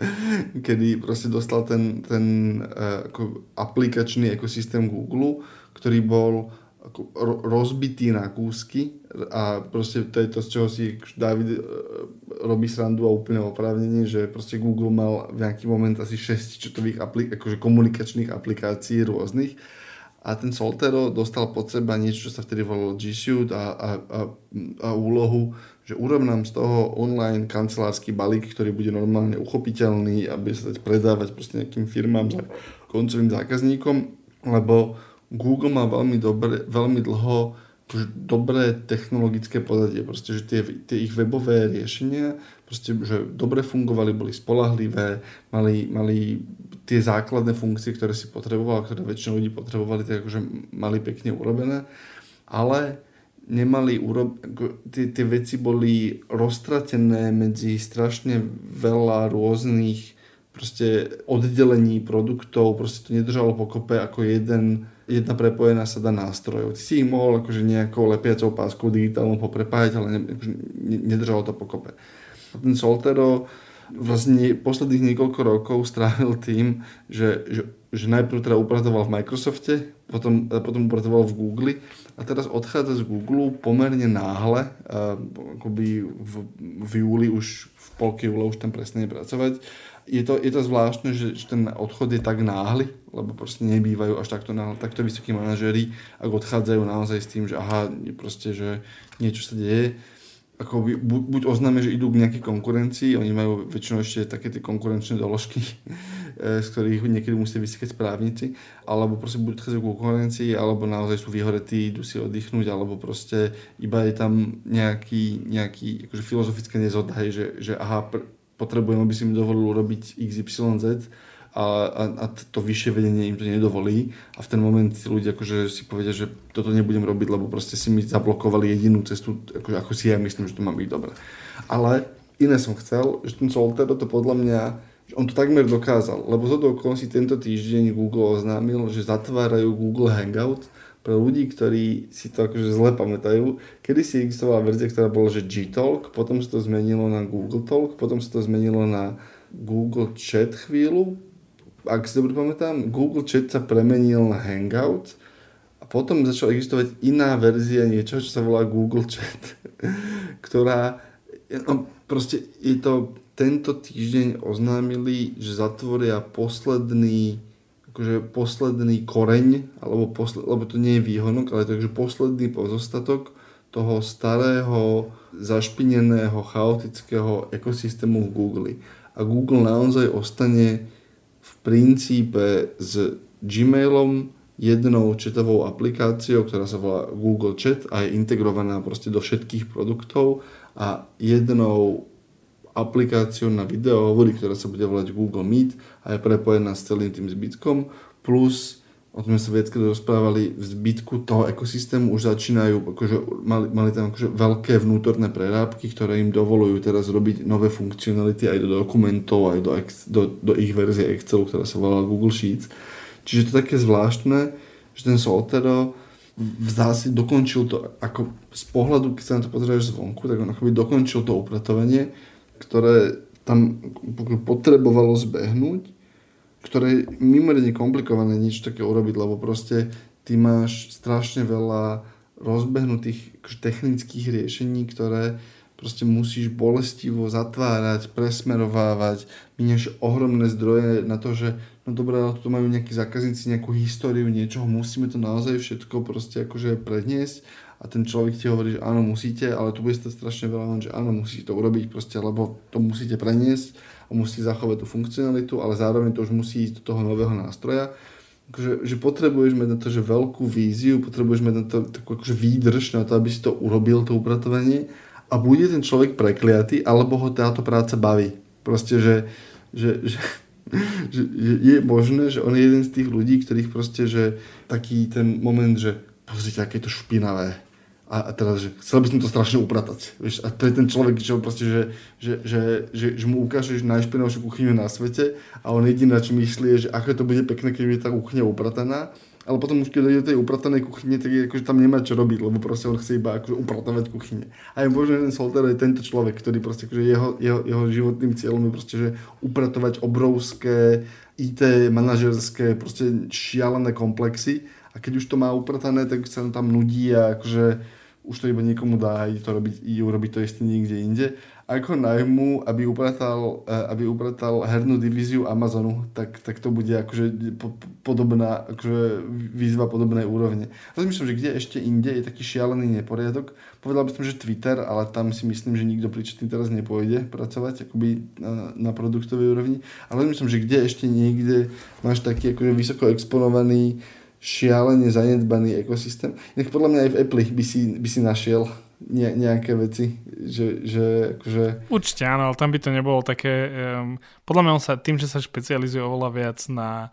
kedy proste dostal ten, ten uh, ako aplikačný ekosystém Google, ktorý bol ako rozbitý na kúsky a proste to je to, z čoho si David e, robí srandu a úplne oprávnenie, že proste Google mal v nejaký moment asi 6 četových aplik- akože komunikačných aplikácií rôznych a ten Soltero dostal pod seba niečo, čo sa vtedy volalo G Suite a, a, a, a úlohu, že urob nám z toho online kancelársky balík, ktorý bude normálne uchopiteľný a bude sa dať predávať proste nejakým firmám za koncovým zákazníkom, lebo Google má veľmi, dobre, veľmi dlho dobré technologické pozadie, proste, že tie, tie ich webové riešenia, proste, že dobre fungovali, boli spolahlivé, mali, mali tie základné funkcie, ktoré si potreboval, ktoré väčšina ľudí potrebovali, tak akože mali pekne urobené, ale nemali urob... tie, tie veci boli roztratené medzi strašne veľa rôznych proste oddelení produktov, proste to nedržalo pokope ako jeden, jedna prepojená sada nástrojov. Ty si ich mohol akože nejakou lepiacou páskou digitálnou poprepájať, ale ne, akože nedržalo to pokope. Ten Soltero vlastne posledných niekoľko rokov strávil tým, že, že, že najprv teda upratoval v Microsofte, potom, potom upratoval v Google a teraz odchádza z Google pomerne náhle, akoby v, v júli už v polke júla už tam presne pracovať. Je to, je to zvláštne, že, že ten odchod je tak náhly, lebo proste nebývajú až takto, náhle, takto vysokí manažery, ak odchádzajú naozaj s tým, že aha, proste, že niečo sa deje ako by, buď oznáme, že idú k nejakej konkurencii, oni majú väčšinou ešte také tie konkurenčné doložky, eh, z ktorých niekedy musia vysikať správnici, alebo proste buď chádzajú k konkurencii, alebo naozaj sú vyhoretí, idú si oddychnúť, alebo proste iba je tam nejaký, nejaký akože filozofické nezhoda, že, že aha, potrebujem, aby si mi dovolil urobiť XYZ, a, a, a to vyššie vedenie im to nedovolí a v ten moment tí ľudia akože si povedia, že toto nebudem robiť, lebo proste si mi zablokovali jedinú cestu, ako, ako si ja myslím, že to má byť dobre. Ale iné som chcel, že ten Soltero to podľa mňa on to takmer dokázal, lebo zo do si tento týždeň Google oznámil, že zatvárajú Google Hangout pre ľudí, ktorí si to akože zle pamätajú. Kedy si existovala verzia, ktorá bola, že G-Talk, potom sa to zmenilo na Google Talk, potom sa to zmenilo na Google Chat chvíľu, ak si dobre pamätám, Google Chat sa premenil na Hangout a potom začala existovať iná verzia niečo, čo sa volá Google Chat, ktorá, no proste je to, tento týždeň oznámili, že zatvoria posledný akože posledný koreň, alebo posled, lebo to nie je výhonok, ale takže posledný pozostatok toho starého, zašpineného, chaotického ekosystému v Google. A Google naozaj ostane princípe s Gmailom, jednou chatovou aplikáciou, ktorá sa volá Google Chat a je integrovaná proste do všetkých produktov a jednou aplikáciou na videohovory, ktorá sa bude volať Google Meet a je prepojená s celým tým zbytkom, plus o tom sme sa viackrát rozprávali, v zbytku toho ekosystému už začínajú, akože mali, mali tam akože veľké vnútorné prerábky, ktoré im dovolujú teraz robiť nové funkcionality aj do dokumentov, aj do, do, do ich verzie Excelu, ktorá sa volá Google Sheets. Čiže to také zvláštne, že ten Soltero v zásade dokončil to, ako z pohľadu, keď sa na to pozrieš zvonku, tak on akoby dokončil to upratovanie, ktoré tam potrebovalo zbehnúť ktoré je mimoriadne komplikované niečo také urobiť, lebo proste ty máš strašne veľa rozbehnutých technických riešení, ktoré proste musíš bolestivo zatvárať, presmerovávať, minieš ohromné zdroje na to, že no dobré, ale tu majú nejakí zákazníci nejakú históriu niečoho, musíme to naozaj všetko proste akože predniesť. A ten človek ti hovorí, že áno, musíte, ale tu bude stať strašne veľa, že áno, musíte to urobiť proste, lebo to musíte preniesť musí zachovať tú funkcionalitu, ale zároveň to už musí ísť do toho nového nástroja. Akože, že potrebuješ mať na to že veľkú víziu, potrebuješ mať na to takú akože výdrž na to, aby si to urobil, to upratovanie a bude ten človek prekliatý, alebo ho táto práca baví. Proste, že, že, že že, že je možné, že on je jeden z tých ľudí, ktorých proste, že taký ten moment, že pozrite, aké je to špinavé a, a teraz, že chcel by som to strašne upratať. Vieš, a to je ten človek, čo proste, že, že, že, že, že mu ukážeš najšpinavšiu kuchyňu na svete a on jediné, čo myslí, je, že ako to bude pekné, keď je tá kuchyňa uprataná. Ale potom už keď do tej upratanej kuchyne, tak je, akože tam nemá čo robiť, lebo proste on chce iba akože upratovať kuchyne. A je možno, že Solter je tento človek, ktorý proste akože jeho, jeho, jeho životným cieľom je proste, že upratovať obrovské IT manažerské, proste šialené komplexy a keď už to má upratané, tak sa tam nudí a akože už to iba niekomu dá, to robiť, ide urobiť to isté niekde inde. ako najmu, aby upratal, e, aby upratal hernú divíziu Amazonu, tak, tak to bude akože podobná, akože výzva podobnej úrovne. Rozmýšľam, že kde ešte inde je taký šialený neporiadok. Povedal by som, že Twitter, ale tam si myslím, že nikto príčetný teraz nepôjde pracovať akoby na, na produktovej úrovni. Ale rozmýšľam, že kde ešte niekde máš taký akože vysoko exponovaný šialene zanedbaný ekosystém. Inak podľa mňa aj v Apple by si, by si našiel ne, nejaké veci, že, že akože... Určite áno, ale tam by to nebolo také... Um, podľa mňa on sa tým, že sa špecializuje oveľa viac na,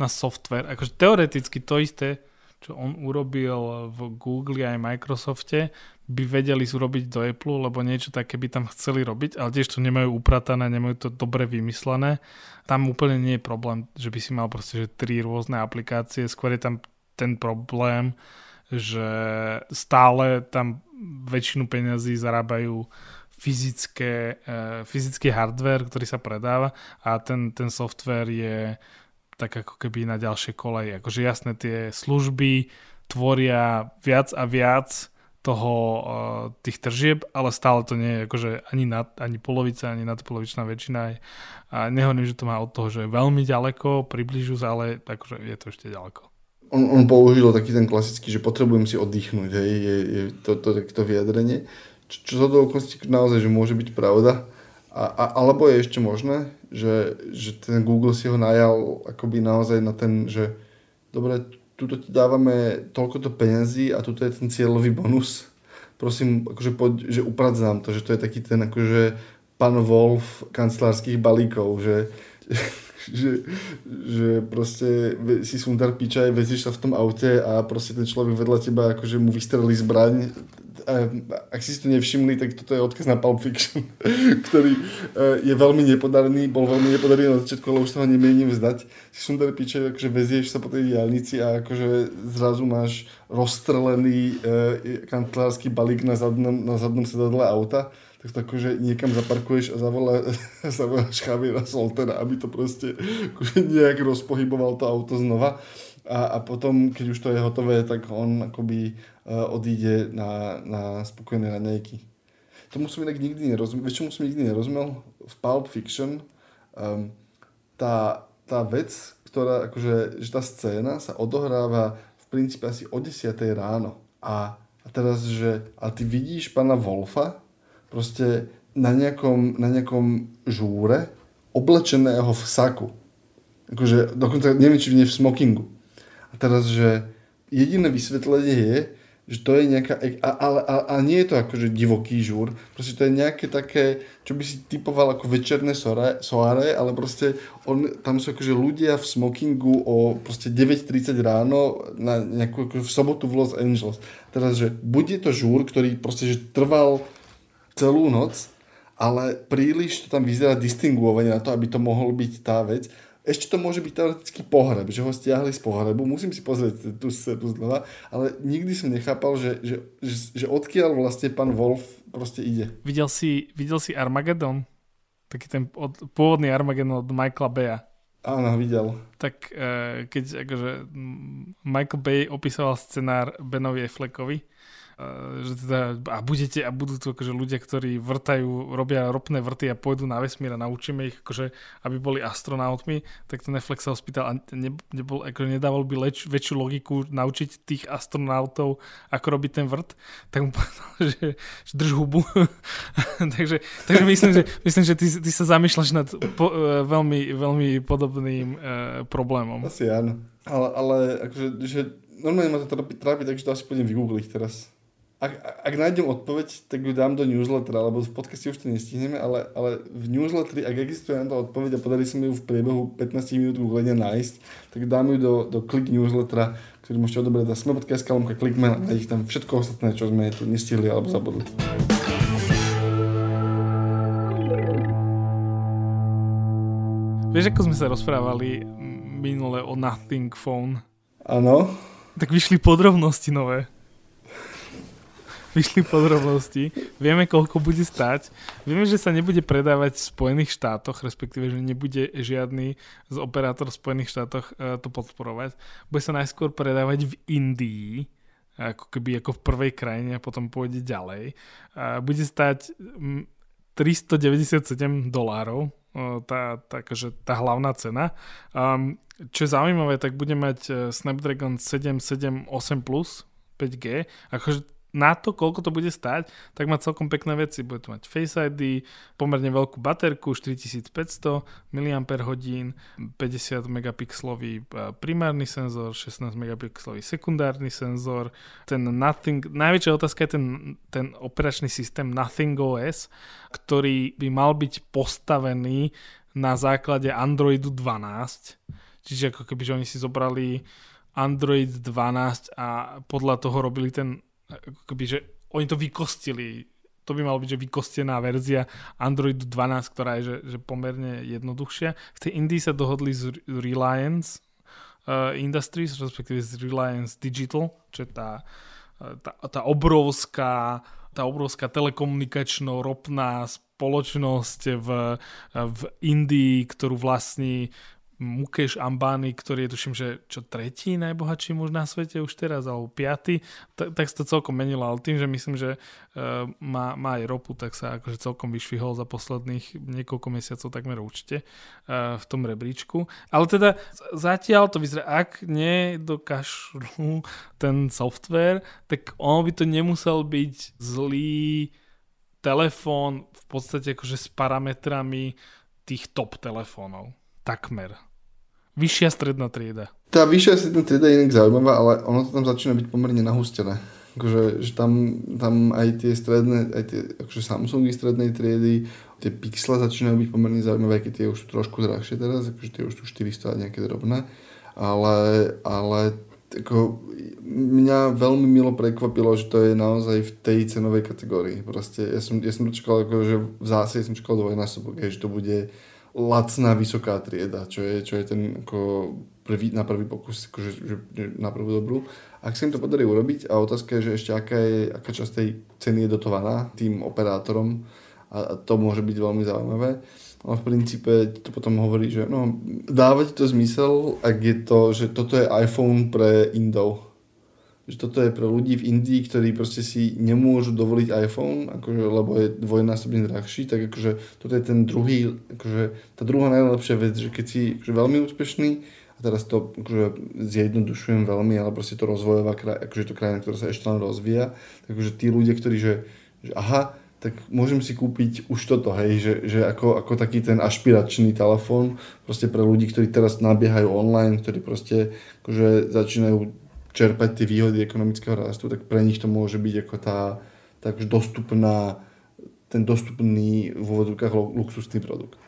na software, akože teoreticky to isté, čo on urobil v Google aj Microsofte, by vedeli urobiť do Apple, lebo niečo také by tam chceli robiť, ale tiež to nemajú upratané, nemajú to dobre vymyslené. Tam úplne nie je problém, že by si mal proste že tri rôzne aplikácie, skôr je tam ten problém, že stále tam väčšinu peňazí zarábajú fyzické, uh, fyzický hardware, ktorý sa predáva a ten, ten software je tak ako keby na ďalšie koleje. Akože jasné, tie služby tvoria viac a viac toho, uh, tých tržieb, ale stále to nie je akože ani, nad, ani polovica, ani nadpolovičná väčšina. A nehovorím, že to má od toho, že je veľmi ďaleko, približu sa, ale akože je to ešte ďaleko. On, on použil taký ten klasický, že potrebujem si oddychnúť, hej, je, je to, to, to, to vyjadrenie. Čo, čo sa to okolností naozaj, že môže byť pravda. A, a, alebo je ešte možné, že, že ten Google si ho najal akoby naozaj na ten, že dobre, tuto ti dávame toľkoto peniazí a tuto je ten cieľový bonus. Prosím, akože poď, že upradzám to, že to je taký ten akože pán Wolf kancelárskych balíkov, že, že, že proste si sundar pičaj, vezíš sa v tom aute a proste ten človek vedľa teba akože mu vystrelí zbraň ak si to nevšimli, tak toto je odkaz na Pulp Fiction, ktorý e, je veľmi nepodarený, bol veľmi nepodarený na začiatku, ale už sa ho nemienim vzdať. Si sundar piče, akože vezieš sa po tej diálnici a akože zrazu máš rozstrelený e, kancelársky balík na zadnom, na zadnom sedadle auta tak to akože niekam zaparkuješ a zavolá, zavoláš Javiera Soltera, aby to proste akože nejak rozpohyboval to auto znova. A, a potom, keď už to je hotové, tak on akoby odíde na, na spokojné raňajky. Tomu som inak nikdy nerozumel, vieš čomu som nikdy nerozumel? V Pulp Fiction um, tá, tá vec, ktorá, akože, že tá scéna sa odohráva v princípe asi o 10 ráno. A, a teraz, že a ty vidíš pána Wolfa, proste na nejakom, na nejakom žúre oblečeného v saku. Akože, dokonca neviem, či v smokingu. A teraz, že jediné vysvetlenie je, že to je nejaká, ale, a, a nie je to akože divoký žúr, proste to je nejaké také, čo by si typoval ako večerné soare, ale proste on, tam sú akože ľudia v smokingu o proste 9.30 ráno na nejakú, akože v sobotu v Los Angeles. Teraz, že bude to žúr, ktorý proste že trval celú noc, ale príliš to tam vyzerá distinguovanie na to, aby to mohol byť tá vec. Ešte to môže byť teoreticky pohreb, že ho stiahli z pohrebu, musím si pozrieť tú scénu znova, ale nikdy som nechápal, že, že, že, že odkiaľ vlastne pán Wolf proste ide. Videl si, videl si Armageddon? Taký ten od, pôvodný Armageddon od Michaela Baya. Áno, videl. Tak e, keď akože Michael Bay opisoval scenár Benovi Affleckovi, že teda, a budete a budú tu akože ľudia, ktorí vrtajú, robia ropné vrty a pôjdu na vesmír a naučíme ich, akože, aby boli astronautmi, tak ten Netflix sa ho spýtal a ne, nebol, akože nedával by leč, väčšiu logiku naučiť tých astronautov, ako robiť ten vrt, tak mu povedal, že, že drž hubu. takže, takže myslím, že, myslím, že ty, ty sa zamýšľaš nad po, uh, veľmi, veľmi podobným uh, problémom. Asi áno. Ale, ale akože, že normálne ma to trápi, trápi takže to asi pôjdem vygoogliť teraz ak, ak nájdem odpoveď, tak ju dám do newslettera, lebo v podcaste už to nestihneme, ale, ale v newsletteri, ak existuje na to odpoveď a podarí sa mi ju v priebehu 15 minút googlenia nájsť, tak dám ju do, do klik newslettera, ktorý môžete odobrať na sme.sk, lomka klikme a ich tam všetko ostatné, čo sme tu nestihli alebo zabudli. Vieš, ako sme sa rozprávali minule o Nothing Phone? Áno. Tak vyšli podrobnosti nové vyšli podrobnosti, vieme, koľko bude stať, vieme, že sa nebude predávať v Spojených štátoch, respektíve, že nebude žiadny z operátor v Spojených štátoch uh, to podporovať. Bude sa najskôr predávať v Indii, ako keby ako v prvej krajine a potom pôjde ďalej. Bude stať um, 397 dolárov, tá, tá, akože tá hlavná cena. Um, čo je zaujímavé, tak bude mať e, Snapdragon 778 Plus 5G. Akože na to, koľko to bude stať, tak má celkom pekné veci. Bude to mať Face ID, pomerne veľkú baterku, 4500 mAh, 50 megapixelový primárny senzor, 16 megapixelový sekundárny senzor. Ten Nothing, najväčšia otázka je ten, ten operačný systém Nothing OS, ktorý by mal byť postavený na základe Androidu 12. Čiže ako keby, že oni si zobrali Android 12 a podľa toho robili ten akoby, že oni to vykostili. To by malo byť, že vykostená verzia Androidu 12, ktorá je že, že pomerne jednoduchšia. V tej Indii sa dohodli z Reliance uh, Industries, respektíve z Reliance Digital, čo je tá, uh, tá, tá obrovská tá obrovská telekomunikačno-ropná spoločnosť v, v Indii, ktorú vlastní Mukesh Ambani, ktorý je tuším, že čo tretí najbohatší muž na svete už teraz, alebo piatý, tak, tak sa to celkom menilo, ale tým, že myslím, že uh, má, má aj ropu, tak sa akože celkom vyšvihol za posledných niekoľko mesiacov takmer určite uh, v tom rebríčku. Ale teda zatiaľ to vyzerá, ak nedokážu ten software, tak on by to nemusel byť zlý telefón v podstate akože s parametrami tých top telefónov takmer. Vyššia stredná trieda. Tá vyššia stredná trieda je inak zaujímavá, ale ono to tam začína byť pomerne nahustené. Akože, že tam, tam aj tie stredné, aj tie akože Samsungy strednej triedy, tie pixle začínajú byť pomerne zaujímavé, keď tie už sú trošku drahšie teraz, akože tie už sú 400 a nejaké drobné, ale, ale ako, mňa veľmi milo prekvapilo, že to je naozaj v tej cenovej kategórii. Proste ja som, ja som čakal, ako, že v zásade som čakal dvojnásobok, že to bude lacná vysoká trieda, čo je, čo je ten ako prvý, na prvý pokus, akože, že, na prvú dobrú. Ak sa im to podarí urobiť a otázka je, že ešte aká, je, aká časť tej ceny je dotovaná tým operátorom a, a to môže byť veľmi zaujímavé. Ale v princípe to potom hovorí, že no, dáva to zmysel, ak je to, že toto je iPhone pre Indov že toto je pre ľudí v Indii, ktorí proste si nemôžu dovoliť iPhone, akože, lebo je dvojnásobne drahší, tak akože toto je ten druhý, akože tá druhá najlepšia vec, že keď si akože veľmi úspešný, a teraz to akože zjednodušujem veľmi, ale proste to rozvojová krajina, akože to krajina, ktorá sa ešte len rozvíja, takže tí ľudia, ktorí, že, že aha, tak môžem si kúpiť už toto, hej, že, že ako, ako taký ten ašpiračný telefón, proste pre ľudí, ktorí teraz nabiehajú online, ktorí proste akože začínajú čerpať tie výhody ekonomického rastu, tak pre nich to môže byť ako tá takže dostupná, ten dostupný v úvodzovkách luxusný produkt.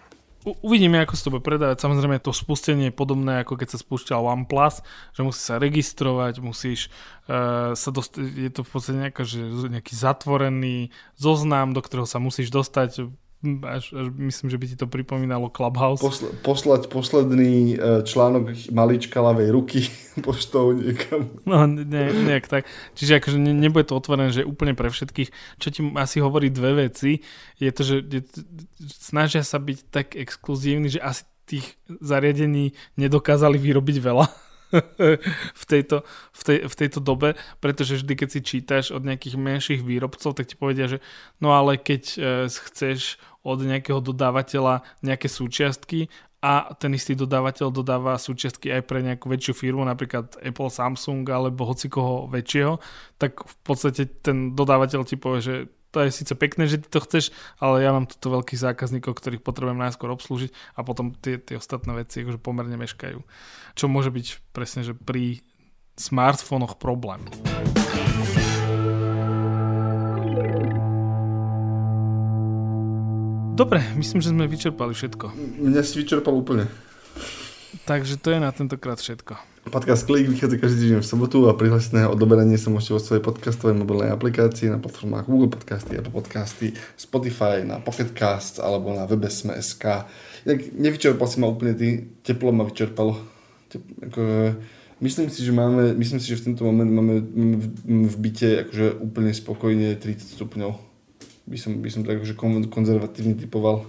Uvidíme, ako sa to bude predávať. Samozrejme, to spustenie je podobné, ako keď sa spúšťal OnePlus, že musí sa registrovať, musíš uh, sa dostať, je to v podstate nejaká, že nejaký zatvorený zoznam, do ktorého sa musíš dostať až, až myslím, že by ti to pripomínalo Clubhouse. Posle, poslať posledný e, článok malička ľavej ruky poštou niekam. No, ne, nejak tak. Čiže akože ne, nebude to otvorené, že úplne pre všetkých. Čo ti asi hovorí dve veci, je to, že je, snažia sa byť tak exkluzívni, že asi tých zariadení nedokázali vyrobiť veľa v, tejto, v, tej, v tejto dobe, pretože vždy, keď si čítaš od nejakých menších výrobcov, tak ti povedia, že no ale keď e, chceš od nejakého dodávateľa nejaké súčiastky a ten istý dodávateľ dodáva súčiastky aj pre nejakú väčšiu firmu, napríklad Apple, Samsung alebo hocikoho väčšieho, tak v podstate ten dodávateľ ti povie, že to je síce pekné, že ty to chceš, ale ja mám tuto veľkých zákazníkov, ktorých potrebujem najskôr obslúžiť a potom tie, tie ostatné veci akože pomerne meškajú. Čo môže byť presne, že pri smartfónoch problém. Dobre, myslím, že sme vyčerpali všetko. Mňa si vyčerpal úplne. Takže to je na tentokrát všetko. Podcast Klik vychádza každý týždeň v sobotu a prihlásené odoberanie sa môžete vo svojej podcastovej mobilnej aplikácii na platformách Google Podcasty, Apple Podcasty, Spotify, na Pocket Cast alebo na webe Sme.sk. Inak nevyčerpal si ma úplne ty, teplo ma vyčerpalo. Tep, akože, myslím si, že máme, myslím si, že v tento moment máme v, v byte akože úplne spokojne 30 stupňov. By som, by som tak akože konzervatívne typoval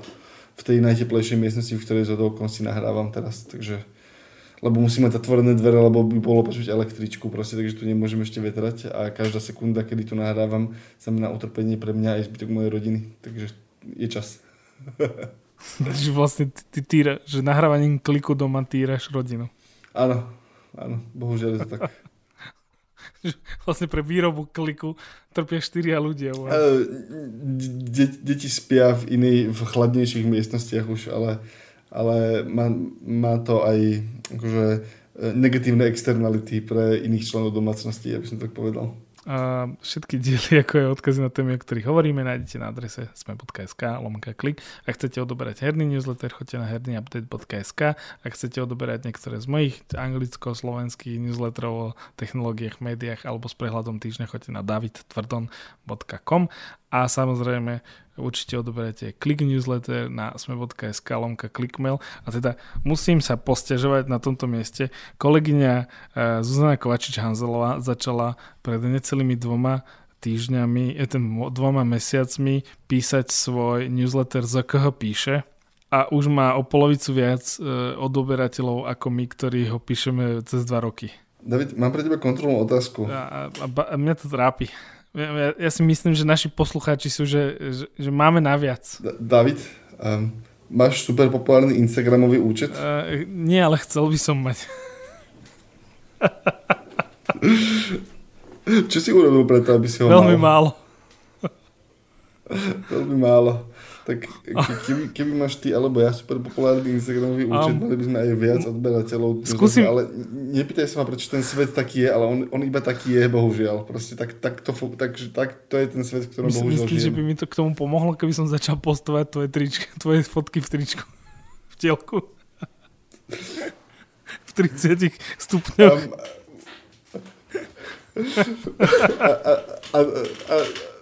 v tej najteplejšej miestnosti, v ktorej z si nahrávam teraz, takže lebo musíme mať zatvorené dvere, lebo by bolo počuť električku proste, takže tu nemôžem ešte vetrať a každá sekunda, kedy tu nahrávam, znamená utrpenie pre mňa aj zbytok mojej rodiny. Takže je čas. že vlastne ty, ty týra, že nahrávaním kliku doma týraš rodinu. Áno, áno, bohužiaľ je to tak. vlastne pre výrobu kliku trpia štyria ľudia. De- deti spia v iných, v chladnejších miestnostiach už, ale, ale má, má to aj akože, negatívne externality pre iných členov domácnosti, aby som tak povedal. A všetky diely, ako je odkazy na témy, o ktorých hovoríme, nájdete na adrese sme.sk lomka klik. Ak chcete odoberať herný newsletter, choďte na hernyupdate.sk. Ak chcete odoberať niektoré z mojich anglicko-slovenských newsletterov o technológiách, médiách alebo s prehľadom týždňa, choďte na davidtvrdon.com a samozrejme určite odoberete klik newsletter na sme.sk lomka klikmail a teda musím sa postiažovať na tomto mieste. Kolegyňa uh, Zuzana Kovačič-Hanzelová začala pred necelými dvoma týždňami, je ten dvoma mesiacmi písať svoj newsletter z koho píše a už má o polovicu viac uh, odoberateľov ako my, ktorí ho píšeme cez dva roky. David, mám pre teba kontrolnú otázku. A, a, a mňa to trápi. Ja, ja si myslím, že naši poslucháči sú, že, že, že máme naviac. D- David, um, máš super populárny Instagramový účet? Uh, nie, ale chcel by som mať. Čo si urobil preto, aby si ho Veľmi mal? málo. Veľmi málo. Tak keby, keby máš ty alebo ja super populárny Instagramový účet, um, mali by sme aj viac odberateľov. Skúsim. Ale nepýtaj sa ma, prečo ten svet taký je, ale on, on iba taký je, bohužiaľ. Proste tak, tak, to, tak, tak to je ten svet, v ktorom bohužiaľ myslíš, že by mi to k tomu pomohlo, keby som začal postovať tvoje, tričky, tvoje fotky v tričku? V tielku? v 30 stupňoch? Um, a, a, a, a, a,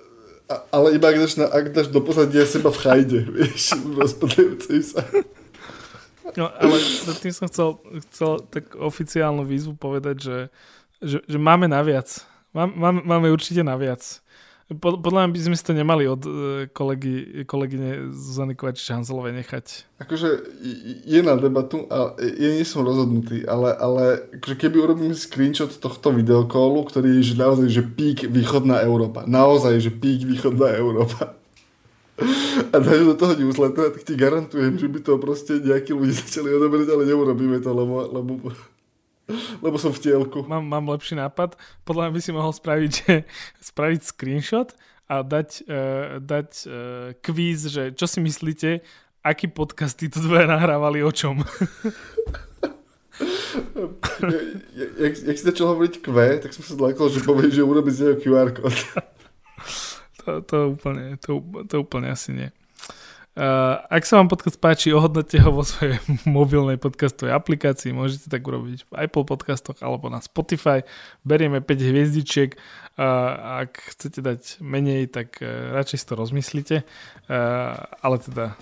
ale iba ak dáš, na, ak dáš do pozadia seba v chajde, vieš, rozpadajúcej sa. No, ale tým som chcel, chcel tak oficiálnu výzvu povedať, že, že, že máme naviac. Mám, máme, máme určite naviac. Podľa mňa by sme si to nemali od kolegy, kolegyne Zuzany Kovačič-Hanzelovej nechať. Akože je na debatu a ja nie som rozhodnutý, ale, ale akože keby urobím screenshot tohto videokólu, ktorý je že naozaj že pík východná Európa. Naozaj, že pík východná Európa. A dáš do toho newsletter, tak ti garantujem, že by to proste nejakí ľudia začali odoberať, ale neurobíme to, lebo, lebo lebo som v tielku. Mám, mám lepší nápad. Podľa mňa by si mohol spraviť, že, spraviť screenshot a dať, uh, dať uh, kvíz, že čo si myslíte, aký podcast títo dve nahrávali o čom. jak, jak si začal hovoriť Q, tak som sa zlakol, že povie, že urobí z neho QR kód. to, to, úplne, to, to úplne asi nie. Uh, ak sa vám podcast páči, ohodnote ho vo svojej mobilnej podcastovej aplikácii. Môžete tak urobiť v Apple podcastoch alebo na Spotify. Berieme 5 hviezdičiek. Uh, ak chcete dať menej, tak uh, radšej si to rozmyslite. Ale teda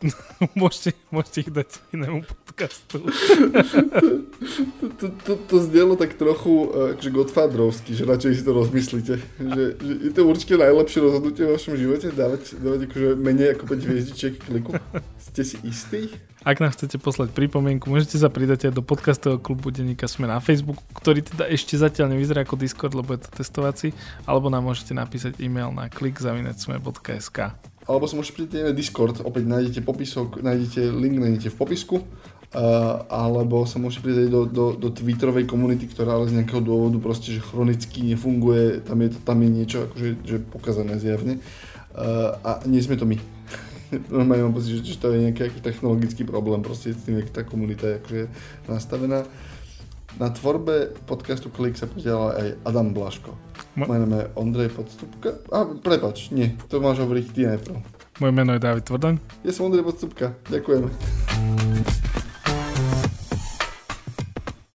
môžete, môžete ich dať inému podcastu. to, to, to, to zdelo tak trochu akože Godfatrovsky, že radšej si to rozmyslíte. Že, že je to určite najlepšie rozhodnutie v vašom živote, dávať, dávať akože menej ako 5 hviezdičiek kliku. Ste si istí? Ak nám chcete poslať pripomienku, môžete sa pridať aj do podcastového klubu Denníka Sme na Facebooku, ktorý teda ešte zatiaľ nevyzerá ako Discord, lebo je to testovací, alebo nám môžete napísať e-mail na klikzavinecme.sk alebo sa môžete pridať na Discord, opäť nájdete popisok, nájdete link, nájdete v popisku, uh, alebo sa môžete pridať do, do, do Twitterovej komunity, ktorá ale z nejakého dôvodu proste, že chronicky nefunguje, tam je, tam je niečo akože, že pokazané zjavne uh, a nie sme to my. Normálne mám pocit, že, to je nejaký technologický problém, proste s tým, jak tá komunita je akože nastavená. Na tvorbe podcastu Klik sa podielal aj Adam Blaško. Moje meno je Ondrej Podstupka. A prepač, nie, to máš hovoriť ty najprv. Moje meno je David Tvrdoň. Ja som Ondrej Podstupka. Ďakujeme.